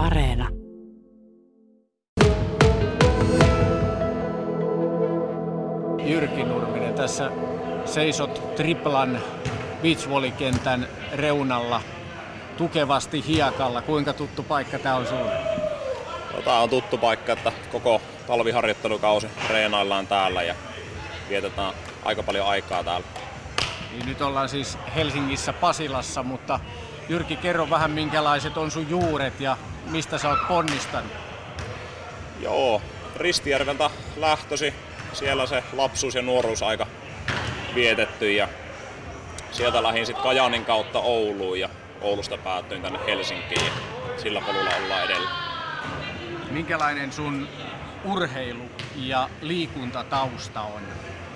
Areena. Jyrki Nurminen, tässä seisot triplan beachvolleykentän reunalla tukevasti hiekalla. Kuinka tuttu paikka tämä on sinulle? No, tämä on tuttu paikka, että koko talviharjoittelukausi treenaillaan täällä ja vietetään aika paljon aikaa täällä. Niin nyt ollaan siis Helsingissä Pasilassa, mutta Jyrki, kerro vähän minkälaiset on sun juuret ja mistä sä oot ponnistanut? Joo, Ristijärveltä lähtösi. Siellä se lapsuus ja nuoruus aika vietetty ja sieltä lähdin sitten Kajanin kautta Ouluun ja Oulusta päätyin tänne Helsinkiin ja sillä polulla ollaan edellä. Minkälainen sun urheilu- ja liikuntatausta on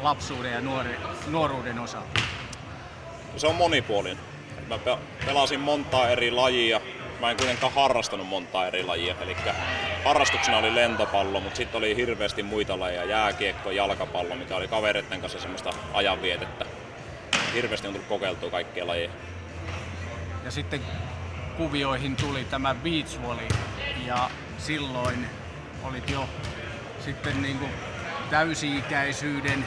lapsuuden ja nuori, nuoruuden osalta? Se on monipuolinen. Mä pelasin montaa eri lajia. Mä en kuitenkaan harrastanut montaa eri lajia. Eli harrastuksena oli lentopallo, mutta sitten oli hirveästi muita lajeja. Jääkiekko, jalkapallo, mikä oli kavereiden kanssa semmoista ajanvietettä. Hirveästi on tullut kokeiltua kaikkia lajeja. Ja sitten kuvioihin tuli tämä beach volley ja silloin olit jo sitten niin kuin täysi-ikäisyyden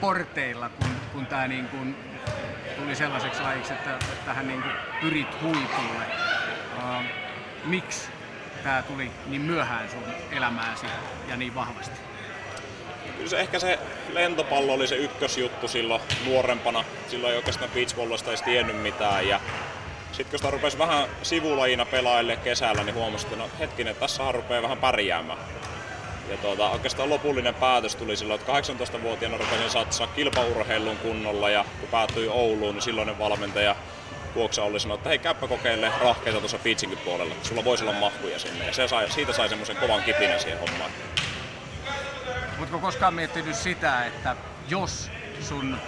porteilla, kun, kun tämä niin kuin tuli sellaiseksi lajiksi, että tähän niin kuin pyrit huipulle. Uh, miksi tämä tuli niin myöhään sun elämääsi ja niin vahvasti? Kyllä se ehkä se lentopallo oli se ykkösjuttu silloin nuorempana. Silloin ei oikeastaan beachballoista edes tiennyt mitään. Ja sitten kun sitä rupesi vähän sivulajina pelaille kesällä, niin huomasin, että no hetkinen, tässä rupeaa vähän pärjäämään. Ja tuota, oikeastaan lopullinen päätös tuli silloin, että 18-vuotiaana rupesin satsaa kilpaurheilun kunnolla ja kun päätyi Ouluun, niin silloinen valmentaja Kuoksa oli sanonut, että hei käyppä kokeile rahkeita tuossa Fitsinkin puolella, että sulla voisi olla mahkuja sinne. Ja se sai, siitä sai semmoisen kovan kipinä siihen hommaan. Oletko koskaan miettinyt sitä, että jos sun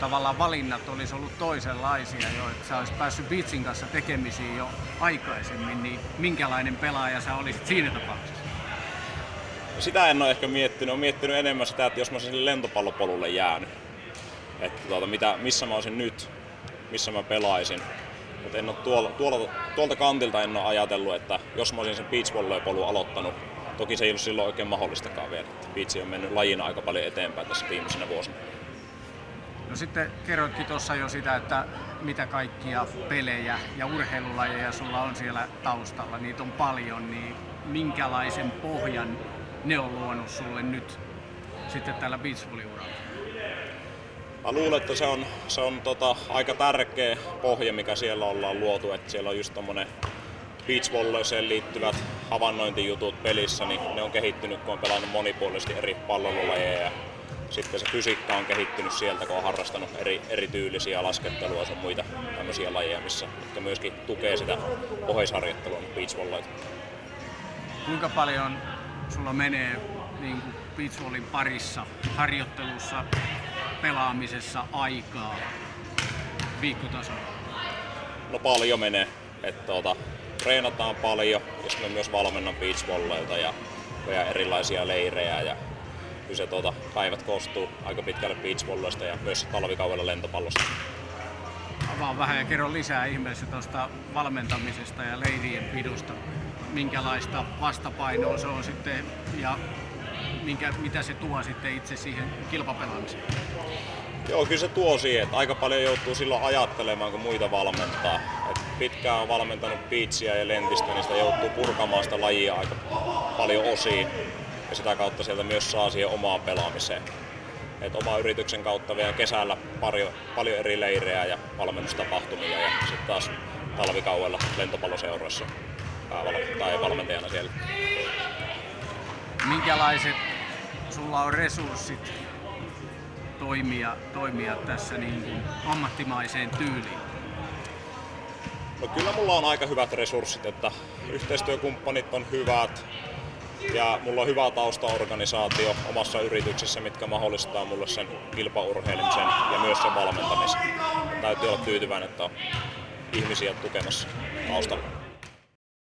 tavallaan valinnat olisi ollut toisenlaisia jo, että sä olisit päässyt Beatsin kanssa tekemisiin jo aikaisemmin, niin minkälainen pelaaja sä olisit siinä tapauksessa? Sitä en ole ehkä miettinyt. Olen miettinyt enemmän sitä, että jos mä olisin lentopallopolulle jäänyt. Että tuota, mitä, missä mä olisin nyt, missä mä pelaisin. Mutta en ole tuolla, tuolla, tuolta kantilta en ole ajatellut, että jos mä olisin sen beachvolley-polun aloittanut, toki se ei ollut silloin oikein mahdollistakaan vielä. Beach on mennyt lajina aika paljon eteenpäin tässä viimeisenä vuosina. No sitten kerroitkin tuossa jo sitä, että mitä kaikkia pelejä ja urheilulajeja sulla on siellä taustalla. Niitä on paljon, niin minkälaisen pohjan ne on luonut sulle nyt sitten tällä beachvolley-uralla? Mä luulen, että se on, se on tota, aika tärkeä pohja, mikä siellä ollaan luotu. Että siellä on just tommonen beachvolleykseen liittyvät havainnointijutut pelissä, niin ne on kehittynyt, kun on pelannut monipuolisesti eri pallolulajeja. Sitten se fysiikka on kehittynyt sieltä, kun on harrastanut eri, eri tyylisiä laskettelua ja muita tämmöisiä lajeja, missä, jotka myöskin tukee sitä oheisharjoittelua, beachvolleyta. Kuinka paljon sulla menee niin kuin parissa harjoittelussa, pelaamisessa aikaa viikkotasolla? No paljon menee. Että tuota, treenataan paljon ja sitten myös valmennan beachvolleilta ja ja erilaisia leirejä ja kyllä se tuota, päivät koostuu aika pitkälle beachvolleista ja myös talvikaudella lentopallosta. Avaa vähän ja kerro lisää ihmeessä tuosta valmentamisesta ja leirien pidosta minkälaista vastapainoa se on sitten ja minkä, mitä se tuo sitten itse siihen kilpapelaamiseen? Joo, kyllä se tuo siihen, että aika paljon joutuu silloin ajattelemaan, kun muita valmentaa. Et pitkään on valmentanut piitsiä ja lentistä, niin sitä joutuu purkamaan sitä lajia aika paljon osiin. Ja sitä kautta sieltä myös saa siihen omaan pelaamiseen. Et oma yrityksen kautta vielä kesällä paljon, paljon eri leirejä ja valmennustapahtumia ja sitten taas talvikauella lentopalloseuroissa tai valmentajana siellä. Minkälaiset sulla on resurssit toimia, toimia tässä niin kuin ammattimaiseen tyyliin? No kyllä mulla on aika hyvät resurssit, että yhteistyökumppanit on hyvät ja mulla on hyvä taustaorganisaatio omassa yrityksessä, mitkä mahdollistaa mulle sen kilpaurheilemisen ja myös sen valmentamisen. Täytyy olla tyytyväinen, että on ihmisiä tukemassa taustalla.